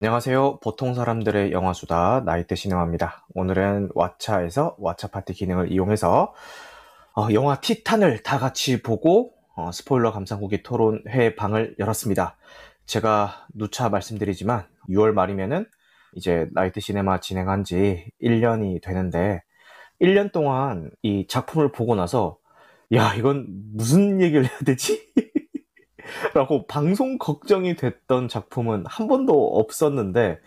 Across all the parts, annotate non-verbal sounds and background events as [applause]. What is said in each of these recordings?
안녕하세요. 보통 사람들의 영화수다 나이트 시네마입니다. 오늘은 왓챠에서 왓챠 파티 기능을 이용해서 어, 영화 티탄을 다 같이 보고 어, 스포일러 감상후기 토론회 방을 열었습니다. 제가 누차 말씀드리지만 6월 말이면은 이제 나이트 시네마 진행한 지 1년이 되는데 1년 동안 이 작품을 보고 나서 야 이건 무슨 얘기를 해야 되지? [laughs] 라고 방송 걱정이 됐던 작품은 한 번도 없었는데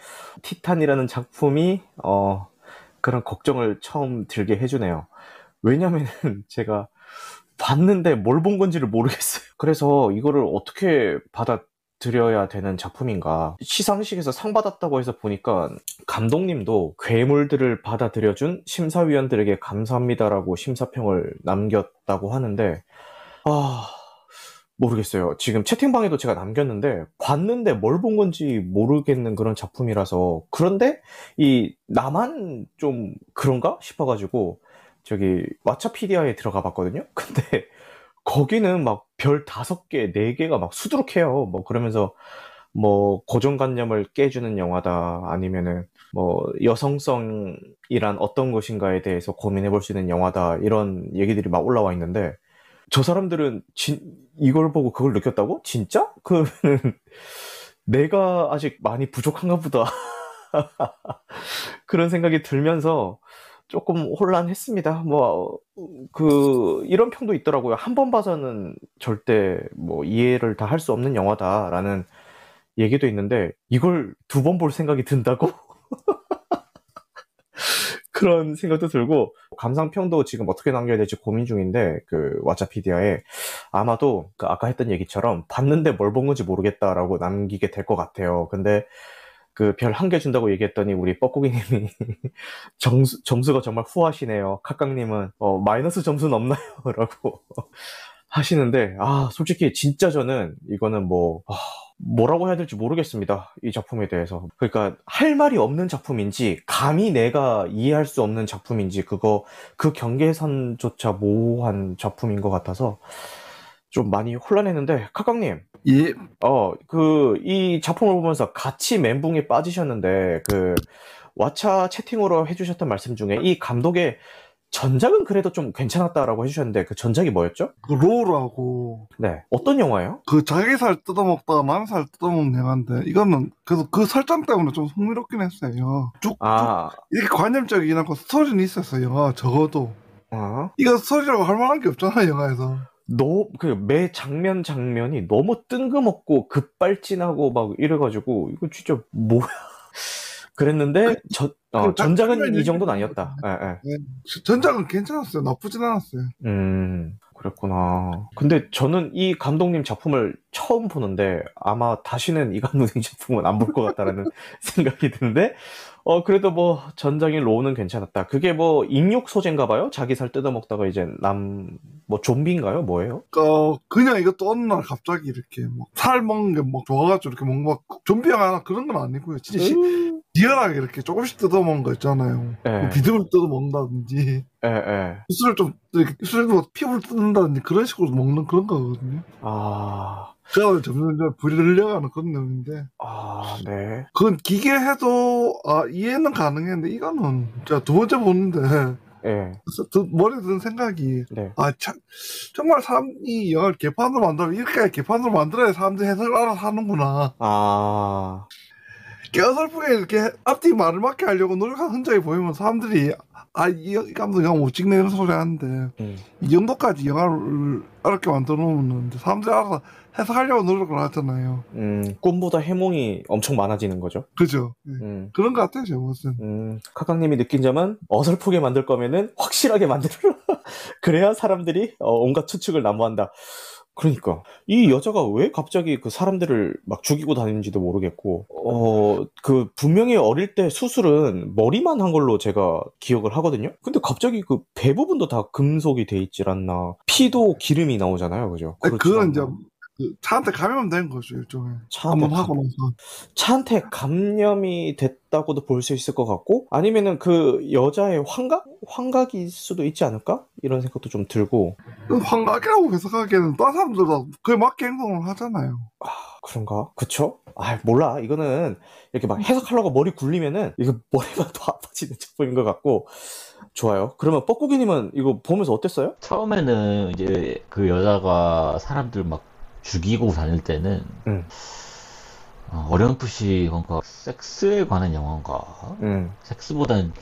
티탄이라는 작품이 어 그런 걱정을 처음 들게 해주네요. 왜냐면은 [laughs] 제가 봤는데 뭘 본 건지를 모르겠어요. 그래서 이거를 어떻게 받아들여야 되는 작품인가. 시상식에서 상 받았다고 해서 보니까 감독님도 괴물들을 받아들여준 심사위원들에게 감사합니다라고 심사평을 남겼다고 하는데 아 모르겠어요. 지금 채팅방에도 제가 남겼는데 봤는데 뭘 본 건지 모르겠는 그런 작품이라서 그런데 이 나만 좀 그런가 싶어가지고 저기 왓챠피디아에 들어가 봤거든요. [laughs] 근데 거기는 막 별 다섯 개, 네 개가 막 수두룩해요. 뭐 그러면서 뭐 고정관념을 깨주는 영화다 아니면은 뭐 여성성이란 어떤 것인가에 대해서 고민해 볼 수 있는 영화다 이런 얘기들이 막 올라와 있는데 저 사람들은 진, 이걸 보고 그걸 느꼈다고? 진짜? [laughs] 그러면은 내가 아직 많이 부족한가 보다. [laughs] 그런 생각이 들면서 조금 혼란했습니다. 뭐, 그, 이런 평도 있더라고요. 한 번 봐서는 절대 뭐 이해를 다 할 수 없는 영화다라는 얘기도 있는데, 이걸 두 번 볼 생각이 든다고? [laughs] 그런 생각도 들고 감상평도 지금 어떻게 남겨야 될지 고민 중인데 그 왓챠피디아에 아마도 그 아까 했던 얘기처럼 봤는데 뭘 본 건지 모르겠다라고 남기게 될 것 같아요. 근데 그 별 한 개 준다고 얘기했더니 우리 뻐꾸기님이 [laughs] 점수, 점수가 정말 후하시네요. 카깡님은 어, 마이너스 점수는 없나요?라고 [laughs] [laughs] 하시는데 아 솔직히 진짜 저는 이거는 뭐 아, 뭐라고 해야 될지 모르겠습니다. 이 작품에 대해서. 그러니까 할 말이 없는 작품인지 감히 내가 이해할 수 없는 작품인지 그거 그 경계선조차 모호한 작품인 것 같아서 좀 많이 혼란했는데 카강님 예. 어그 이 작품을 보면서 같이 멘붕에 빠지셨는데 그 왓챠 채팅으로 해주셨던 말씀 중에 이 감독의 전작은 그래도 좀 괜찮았다라고 해주셨는데 그 전작이 뭐였죠? 그 로우라고 네 어떤 영화예요? 그 자기 살 뜯어먹다가 남살 뜯어먹는 영화인데 이거는 그래서 그 설정 때문에 좀 흥미롭긴 했어요. 쭉, 아쭉 이렇게 관념적이긴 하고 스토리는 있었어요. 영화 적어도 어? 이거 스토리라고 할 만한 게 없잖아 영화에서. 너, 그, 매 장면 장면이 너무 뜬금없고 급발진하고 막 이래가지고, 이거 진짜 뭐야. 그랬는데, 저, 어, 그 전작은 이 정도는 아니었다. 예, 예. 네. 전작은 괜찮았어요. 나쁘진 않았어요. 음, 그랬구나. 근데 저는 이 감독님 작품을 처음 보는데, 아마 다시는 이 감독님 [laughs] 작품은 안 볼 것 같다라는 [laughs] 생각이 드는데, 어, 그래도 뭐, 전작인 로우는 괜찮았다. 그게 뭐, 인육 소재인가 봐요? 자기 살 뜯어먹다가 이제 남, 뭐, 좀비인가요? 뭐예요? 어, 그냥 이것도 어느 날 갑자기 이렇게 막 살 먹는 게 막 좋아가지고 이렇게 뭔가 좀비 영화 그런 건 아니고요. 진짜 시, 음, 리얼하게 이렇게 조금씩 뜯어먹는 거 있잖아요. 예, 뭐 비듬을 뜯어먹는다든지. 예, 예. 술을 좀 이렇게 뭐 피부를 뜯는다든지 그런 식으로 먹는 그런 거거든요. 아, 제가 점점 점 불이 흘려가는 그런 내용인데 아, 네. 그건 기계 해도 아 이해는 가능했는데 이거는 제가 두 번째 보는데 예, 그래서 드- 머리에 드는 생각이 네. 아 참, 정말 사람이 영화를 개판으로 만들어 이렇게 개판으로 만들어야 사람들이 해석을 알아서 하는구나. 아, 개어설프게 이렇게 앞뒤 말을 맞게 하려고 노력한 흔적이 보이면 사람들이 아, 이, 이 감독 영화 못 찍네 이런 소리 하는데 음, 이 정도까지 영화를 어렵게 만들어 놓으면 사람들이 알아서 해석하려고 노력을 하잖아요. 음, 꿈보다 해몽이 엄청 많아지는 거죠. 그죠? 네. 음, 그런 것 같아요, 제가 봤을 땐. 음, 카강님이 느낀 점은 어설프게 만들 거면은 확실하게 만들어라. [laughs] 그래야 사람들이 어, 온갖 추측을 난무한다. 그러니까 이 여자가 왜 갑자기 그 사람들을 막 죽이고 다니는지도 모르겠고 어 그 분명히 어릴 때 수술은 머리만 한 걸로 제가 기억을 하거든요. 근데 갑자기 그 배 부분도 다 금속이 돼 있질 않나. 피도 기름이 나오잖아요, 그죠? 그건 이제? 그 차한테 감염 된 거죠 일종의. 차한테 한번 하고 감- 나서. 차한테 감염이 됐다고도 볼 수 있을 것 같고 아니면은 그 여자의 환각? 환각일 수도 있지 않을까? 이런 생각도 좀 들고 그 환각이라고 해석하기에는 다른 사람들도 그에 맞게 행동을 하잖아요. 그런가? 그쵸? 아 몰라 이거는 이렇게 막 해석하려고 머리 굴리면은 이거 머리만 [laughs] 더 아파지는 작품인 것 같고 좋아요 그러면 뻐꾸기님은 이거 보면서 어땠어요? 처음에는 이제 그 여자가 사람들 막 죽이고 다닐 때는 음. 어, 어렴풋이 뭔가 섹스에 관한 영화인가? 음, 섹스보다는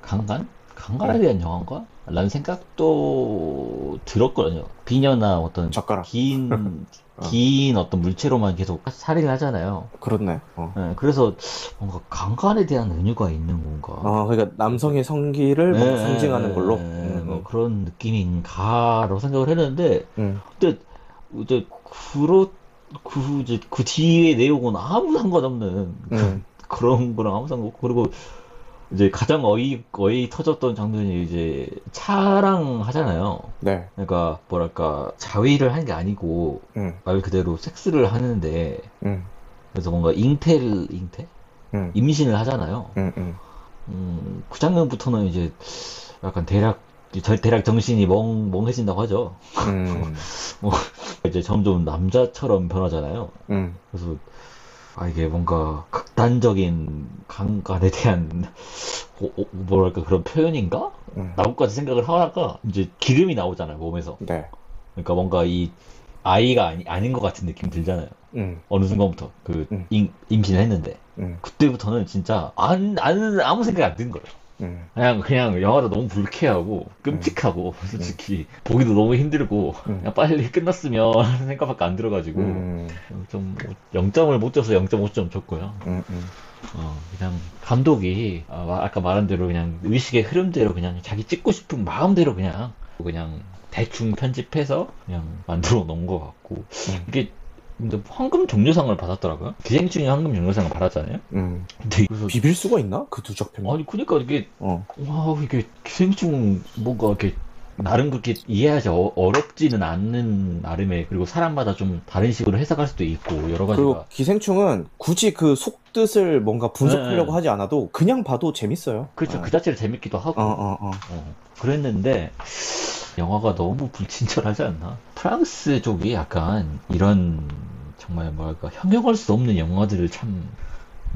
강간? 강간에 대한 영화인가? 라는 생각도 들었거든요. 비녀나 어떤 젓가락 긴, [laughs] 어. 긴 어 떤 물체로만 계속 살인을 하잖아요. 그렇네 어. 예, 그래서 뭔가 강간에 대한 은유가 있는 건가? 어, 그러니까 남성의 성기를 뭔가 예, 상징하는 예, 걸로 예, 음, 뭐 그런 느낌인가라고 생각을 했는데, 음. 근데 이제 그렇 그 이제 그 뒤에 내용은 아무 상관없는 음. [laughs] 그런 거랑 아무 상관 없고 그리고 이제 가장 어이 어이 터졌던 장면이 이제 차랑 하잖아요. 네 그러니까 뭐랄까 자위를 하는 게 아니고 음, 말 그대로 섹스를 하는데 음, 그래서 뭔가 잉태를 잉태 음, 임신을 하잖아요. 음, 음. 음, 그 장면부터는 이제 약간 대략 저- 대략 정신이 멍 멍해진다고 하죠. 음, [laughs] 이제 점점 남자처럼 변하잖아요. 음. 그래서 아 이게 뭔가 극단적인 강간에 대한 어, 어, 뭐랄까 그런 표현인가? 음. 나고까지 생각을 하다가 이제 기름이 나오잖아요 몸에서. 네. 그러니까 뭔가 이 아이가 아니, 아닌 것 같은 느낌 들잖아요. 음, 어느 순간부터 그 음. 임, 임신을 했는데 음, 그때부터는 진짜 안, 안 아무 생각이 안 든 거예요. 음, 그냥 그냥 영화도 너무 불쾌하고 끔찍하고 [laughs] 솔직히 보기도 너무 힘들고 음. 그냥 빨리 끝났으면 하는 생각밖에 안 들어가지고 음, 좀 0점을 못 줘서 0.5점 줬고요. 음, 음. 어, 그냥 감독이 아, 마- 아까 말한 대로 그냥 의식의 흐름대로 그냥 자기 찍고 싶은 마음대로 그냥 그냥 대충 편집해서 그냥 만들어 놓은 것 같고 음. 이게 근데 황금 종려상을 받았더라고요. 기생충이 황금 종려상을 받았잖아요. 음. 근데 그래서 비빌 수가 있나? 그 두 작품. 아니 그러니까 이게 어. 와 이게 기생충 뭔가 이렇게 나름 그렇게 이해하지 어, 어렵지는 않는 나름의 그리고 사람마다 좀 다른 식으로 해석할 수도 있고 여러 가지가 그리고 기생충은 굳이 그 속뜻을 뭔가 분석하려고 네. 하지 않아도 그냥 봐도 재밌어요. 그렇죠 어. 그 자체를 재밌기도 하고 어, 어, 어. 어, 그랬는데 영화가 너무 불친절하지 않나? 프랑스 쪽이 약간 이런 정말 뭐랄까 형용할 수 없는 영화들을 참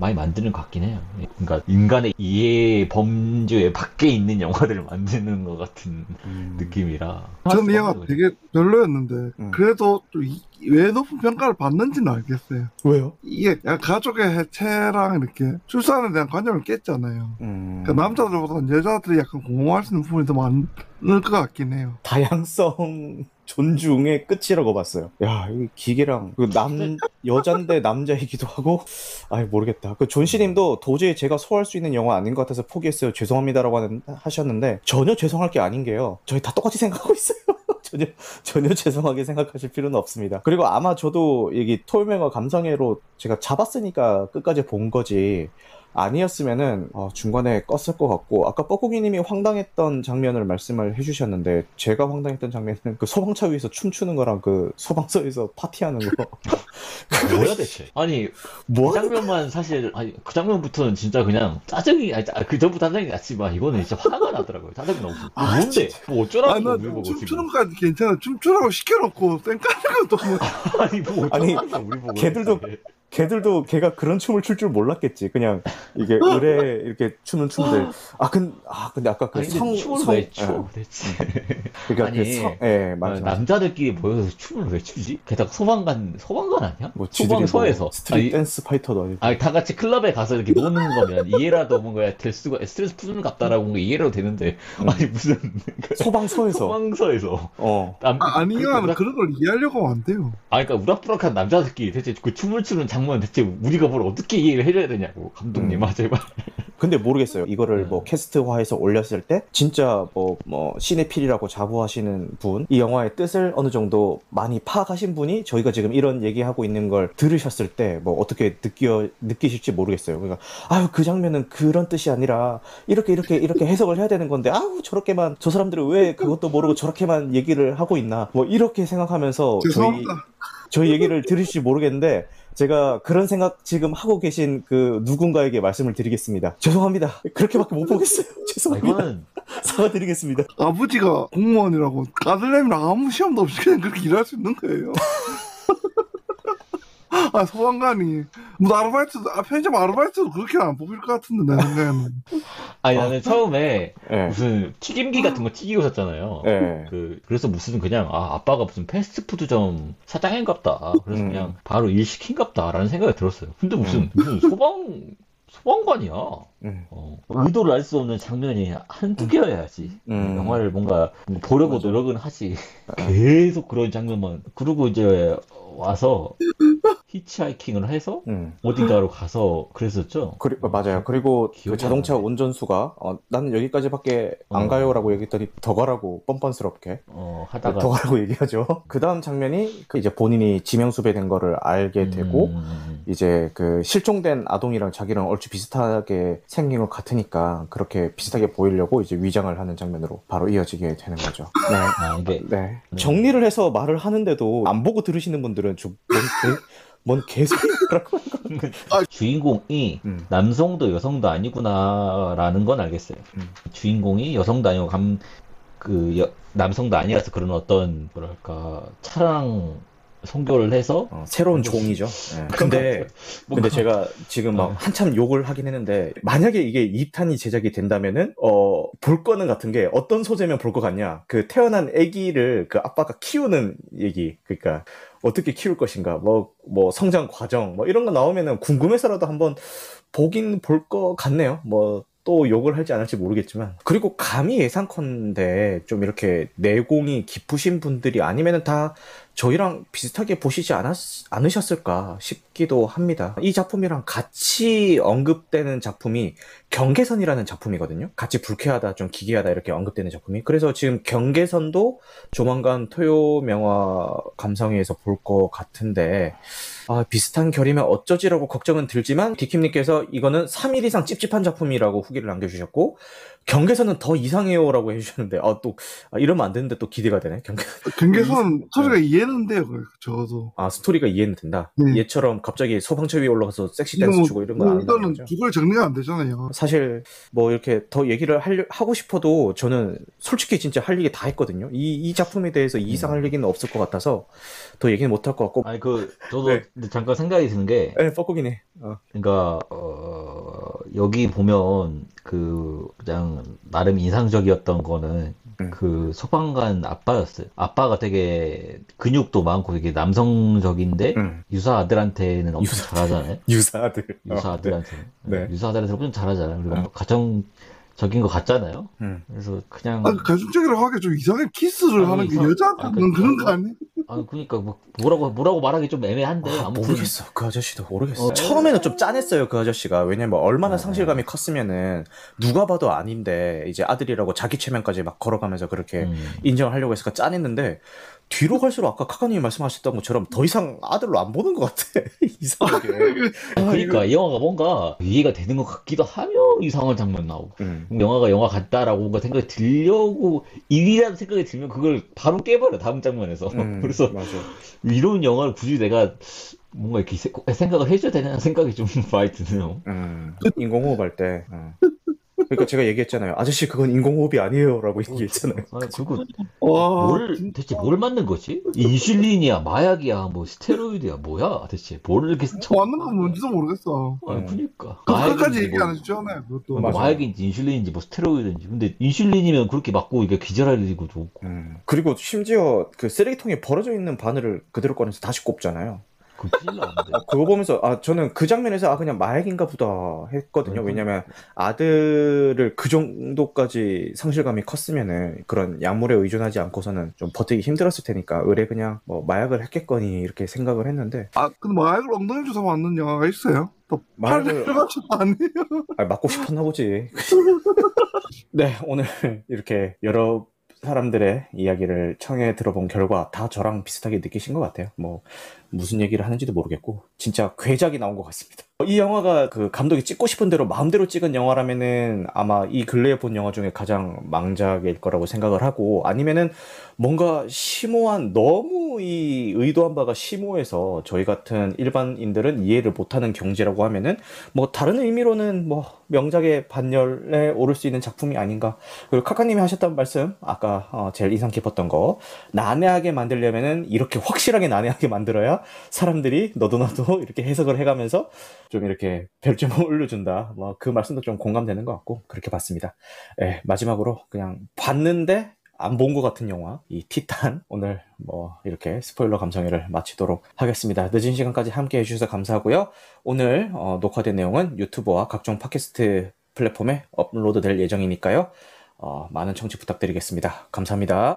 많이 만드는 것 같긴 해요. 그러니까 인간의 이해 범주에 밖에 있는 영화들을 [laughs] 만드는 것 같은 음. 느낌이라. 저는 이 영화 되게 별로였는데 음. 그래도 좀 이- 왜 높은 평가를 받는지는 알겠어요. 왜요? 이게 가족의 해체랑 이렇게 출산에 대한 관념을 깼잖아요. 음. 그러니까 남자들보다는 여자들이 약간 공허할 수 있는 부분이 더 많을 것 같긴 해요. 다양성 존중의 끝이라고 봤어요. 야, 이 기계랑 그 남 여잔데 남자이기도 하고, 아이 모르겠다. 그 존씨님도 도저히 제가 소화할 수 있는 영화 아닌 것 같아서 포기했어요. 죄송합니다라고 하는, 하셨는데 전혀 죄송할 게 아닌 게요. 저희 다 똑같이 생각하고 있어요. [laughs] 전혀 전혀 죄송하게 생각하실 필요는 없습니다. 그리고 아마 저도 여기 톨맹어 감상회로 제가 잡았으니까 끝까지 본 거지. 아니었으면은 어, 중간에 껐을 것 같고 아까 뻐꾸기님이 황당했던 장면을 말씀을 해주셨는데 제가 황당했던 장면은 그 소방차 위에서 춤추는 거랑 그 소방서에서 파티하는 거 [laughs] 뭐야 대체? 아니 뭐 그 장면만 사실 아니 그 장면부터는 진짜 그냥 짜증이 아니 짜- 그 전부터 짜증이 났지만 이거는 진짜 화가 나더라고요. 짜증이 너무. 아, 뭔데? 뭐 어쩌라고 아니, 나 우리 보고 지금. 춤추는 것까지 괜찮아. 춤추라고 시켜놓고 쌩 까는 것도 뭐 [laughs] 아니 뭐 아니, 어쩌라고 우리 보고 걔들도 그랬는데. 걔들도 걔가 그런 춤을 출 줄 몰랐겠지 그냥 이게 [laughs] 으레 이렇게 추는 춤들 아, 근, 아 근데 아까 그 아니 근데 성, 춤을 성- 왜 춰? 대체. [laughs] 그러니까 아니, 그 성, 예 맞아. 남자들끼리 모여서 춤을 왜 추지? 게다가 소방관 소방관 아니야? 뭐뭐 소방서에서 스트릿 아니, 댄스 파이터도 아니고 아니 다 같이 클럽에 가서 이렇게 노는 거면 이해라도 뭔가 될 수가 스트레스 푸는 갑다라고 뭔가 이해라도 되는데 음. 아니 무슨 그 소방서에서 소방서에서 어 남, 아, 아니 그- 그- 그런 걸 이해하려고 하면 안 돼요. 아, 그러니까 우락부락한 남자들끼리 대체 그 춤을 추는 장면 대체 우리가 뭘 어떻게 이해를 해줘야 되냐고 감독님 음. 아 제발 근데 모르겠어요. 이거를 네. 뭐 캐스트화해서 올렸을 때 진짜 뭐 뭐 시네필이라고 자부하시는 분, 이 영화의 뜻을 어느 정도 많이 파악하신 분이 저희가 지금 이런 얘기하고 있는 걸 들으셨을 때 뭐 어떻게 느껴 느끼실지 모르겠어요. 그러니까 아유 그 장면은 그런 뜻이 아니라 이렇게 이렇게 이렇게 해석을 해야 되는 건데 아우 저렇게만 저 사람들은 왜 그것도 모르고 저렇게만 얘기를 하고 있나 뭐 이렇게 생각하면서 저희 죄송합니다. 저 얘기를 들으실지 모르겠는데 제가 그런 생각 지금 하고 계신 그 누군가에게 말씀을 드리겠습니다. 죄송합니다. 그렇게밖에 못 보겠어요. 아, [laughs] 죄송합니다. 이거는 사과드리겠습니다. 아버지가 공무원이라고 아들내미랑 아무 시험도 없이 그냥 그렇게 일할 수 있는 거예요. [laughs] [laughs] 아 소방관이 뭐 아르바이트도 아 편의점 아르바이트도 그렇게 안 뽑힐 것 같은데 내 생각에는 아니 나는 처음에 예. 무슨 튀김기 같은 거 튀기고 샀잖아요. 예. 그 그래서 무슨 그냥 아 아빠가 무슨 패스트푸드점 사장인갑다. 그래서 음. 그냥 바로 일 시킨갑다라는 생각이 들었어요. 근데 무슨 무슨 소방 소방관이야. 음. 어, 의도를 알 수 없는 장면이 한두 개여야지. 음. 영화를 뭔가 보려고 노력은 하지. 계속 그런 장면만. 그리고 이제 와서 [laughs] 히치하이킹을 해서 음. 어딘가로 가서 그랬었죠. 그리, 어, 맞아요. 그리고 그 자동차. 운전수가 어, 나는 여기까지밖에 안 어. 가요라고 얘기했더니 더 가라고 뻔뻔스럽게 어, 하다가 더 가라고 얘기하죠. [laughs] 그 다음 장면이 그 이제 본인이 지명수배된 거를 알게 되고 음, 이제 그 실종된 아동이랑 자기랑 얼추 비슷하게 생긴 것 같으니까 그렇게 비슷하게 보이려고 이제 위장을 하는 장면으로 바로 이어지게 되는 거죠. 네. 아, 이게 네. 정리를 해서 말을 하는데도 안 보고 들으시는 분들은 좀 뭔뭔 개소리라고. 주인공이 음. 남성도 여성도 아니구나라는 건 알겠어요. 음. 주인공이 여성도 아니고 감, 그 여- 남성도 아니라서 그런 어떤 뭐랄까 차랑 성교를 해서 어, 새로운 종이죠. 네. 근데 근데 제가 지금 막 어. 한참 욕을 하긴 했는데 만약에 이게 2탄이 제작이 된다면은 어볼 거는 같은 게 어떤 소재면 볼 것 같냐 그 태어난 아기를 그 아빠가 키우는 얘기 그러니까 어떻게 키울 것인가 뭐 뭐 성장 과정 뭐 이런 거 나오면은 궁금해서라도 한번 보긴 볼 것 같네요. 뭐 또 욕을 할지 안 할지 모르겠지만. 그리고 감히 예상컨대 좀 이렇게 내공이 깊으신 분들이 아니면은 다 저희랑 비슷하게 보시지 않았, 않으셨을까 싶기도 합니다. 이 작품이랑 같이 언급되는 작품이 경계선이라는 작품이거든요. 같이 불쾌하다, 좀 기괴하다 이렇게 언급되는 작품이. 그래서 지금 경계선도 조만간 토요 명화 감상회에서 볼 것 같은데 아, 비슷한 결이면 어쩌지라고 걱정은 들지만 디킴님께서 이거는 3일 이상 찝찝한 작품이라고 후기를 남겨주셨고 경계선은 더 이상해요라고 해주셨는데 아, 또 아, 이러면 안 되는데 또 기대가 되네. 경계 경계선 소리가 이해는 돼요 적어도 아 스토리가 이해는 된다. 네. 얘처럼 갑자기 소방차 위에 올라가서 섹시 댄스 뭐, 추고 이런 건안 거죠. 그걸 정리가 안 되잖아요 사실 뭐 이렇게 더 얘기를 하려, 하고 싶어도 저는 솔직히 진짜 할 얘기 다 했거든요. 이, 이 작품에 대해서 이상 할 얘기는 없을 것 같아서 더 얘기는 못 할 것 같고. 아니 그 저도 네. 잠깐 생각이 드는 게 네, 뻐꾸기네. 어. 그러니까 어, 여기 보면 그 그냥 나름 인상적이었던 거는 음. 그 소방관 아빠였어요. 아빠가 되게 근육도 많고 되게 남성적인데 음. 유사 아들한테는 엄청 유사 잘하잖아요. 유사들. [laughs] 유사 어, 아들한테 네. 유사 아들한테 엄청 잘하잖아요. 그리고 어. 가정 적인 것 같잖아요. 음. 그래서 그냥 아, 가중적이라고 하기 좀 이상해 키스를 아니, 하는 게 이상- 여자한테는 아니, 그런 그- 거 아니에요? 아 그러니까 뭐 뭐라고 뭐라고 말하기 좀 애매한데 아, 아무튼 모르겠어. 그 아저씨도 모르겠어. 어. 처음에는 좀 짠했어요. 그 아저씨가. 왜냐면 얼마나 어. 상실감이 컸으면은 누가 봐도 아닌데 이제 아들이라고 자기 체면까지 막 걸어가면서 그렇게 음. 인정하려고 했으니까 짠했는데 뒤로 갈수록 아까 카카님이 말씀하셨던 것처럼 더 이상 아들로 안 보는 것 같아. [laughs] 이상하게. 아, 그러니까 이 영화가 뭔가 이해가 되는 것 같기도 하며 이상한 장면 나오고 음. 영화가 영화 같다라고 뭔가 생각이 들려고 일이라는 생각이 들면 그걸 바로 깨버려 다음 장면에서 음, [laughs] 그래서 맞아. 이런 영화를 굳이 내가 뭔가 이렇게 세- 생각을 해줘야 되나 생각이 좀 [laughs] 많이 드네요 음, 인공호흡 할 때. 어. 그러니까 제가 얘기했잖아요. 아저씨 그건 인공호흡이 아니에요라고 얘기했잖아요. 아와뭘 대체 뭘 맞는 거지? 인슐린이야 마약이야 뭐 스테로이드야 뭐야 대체 뭘 이렇게 처... 맞는 건 뭔지도 모르겠어 아 음. 그니까 그까지 마약인지 얘기 뭐- 안 해주잖아요 그것도 뭐. 마약인지 인슐린인지 뭐 스테로이드인지 근데 인슐린이면 그렇게 맞고 이게 기절할 일이고 좋고 음. 그리고 심지어 그 쓰레기통에 버려져 있는 바늘을 그대로 꺼내서 다시 꼽잖아요. 그 큰일 나는데 아, 그거 보면서 아 저는 그 장면에서 아 그냥 마약인가 보다 했거든요. 음, 왜냐면 아들을 그 정도까지 상실감이 컸으면은 그런 약물에 의존하지 않고서는 좀 버티기 힘들었을 테니까 의뢰 그냥 뭐 마약을 했겠거니 이렇게 생각을 했는데 아 근데 마약을 엉덩이 주사 맞는 영화가 있어요? 또 마약을- 팔을 들어가지고 아니에요 아, 맞고 싶었나 보지. [laughs] 네, 오늘 이렇게 여러 사람들의 이야기를 청해 들어본 결과 다 저랑 비슷하게 느끼신 것 같아요. 뭐 무슨 얘기를 하는지도 모르겠고 진짜 괴작이 나온 것 같습니다. 이 영화가 그 감독이 찍고 싶은 대로 마음대로 찍은 영화라면은 아마 이 근래에 본 영화 중에 가장 망작일 거라고 생각을 하고 아니면은 뭔가 심오한 너무 이 의도한 바가 심오해서 저희 같은 일반인들은 이해를 못하는 경지라고 하면은 뭐 다른 의미로는 뭐 명작의 반열에 오를 수 있는 작품이 아닌가. 그리고 카카님이 하셨던 말씀 아까 어, 제일 인상 깊었던 거. 난해하게 만들려면은 이렇게 확실하게 난해하게 만들어야 사람들이 너도 나도 [laughs] 이렇게 해석을 해가면서 좀 이렇게 별점을 [laughs] 올려준다. 뭐 그 말씀도 좀 공감되는 것 같고 그렇게 봤습니다. 예, 마지막으로 그냥 봤는데 안 본 것 같은 영화 이 티탄 오늘 뭐 이렇게 스포일러 감성회를 마치도록 하겠습니다. 늦은 시간까지 함께 해주셔서 감사하고요. 오늘 어, 녹화된 내용은 유튜브와 각종 팟캐스트 플랫폼에 업로드 될 예정이니까요. 어, 많은 청취 부탁드리겠습니다. 감사합니다.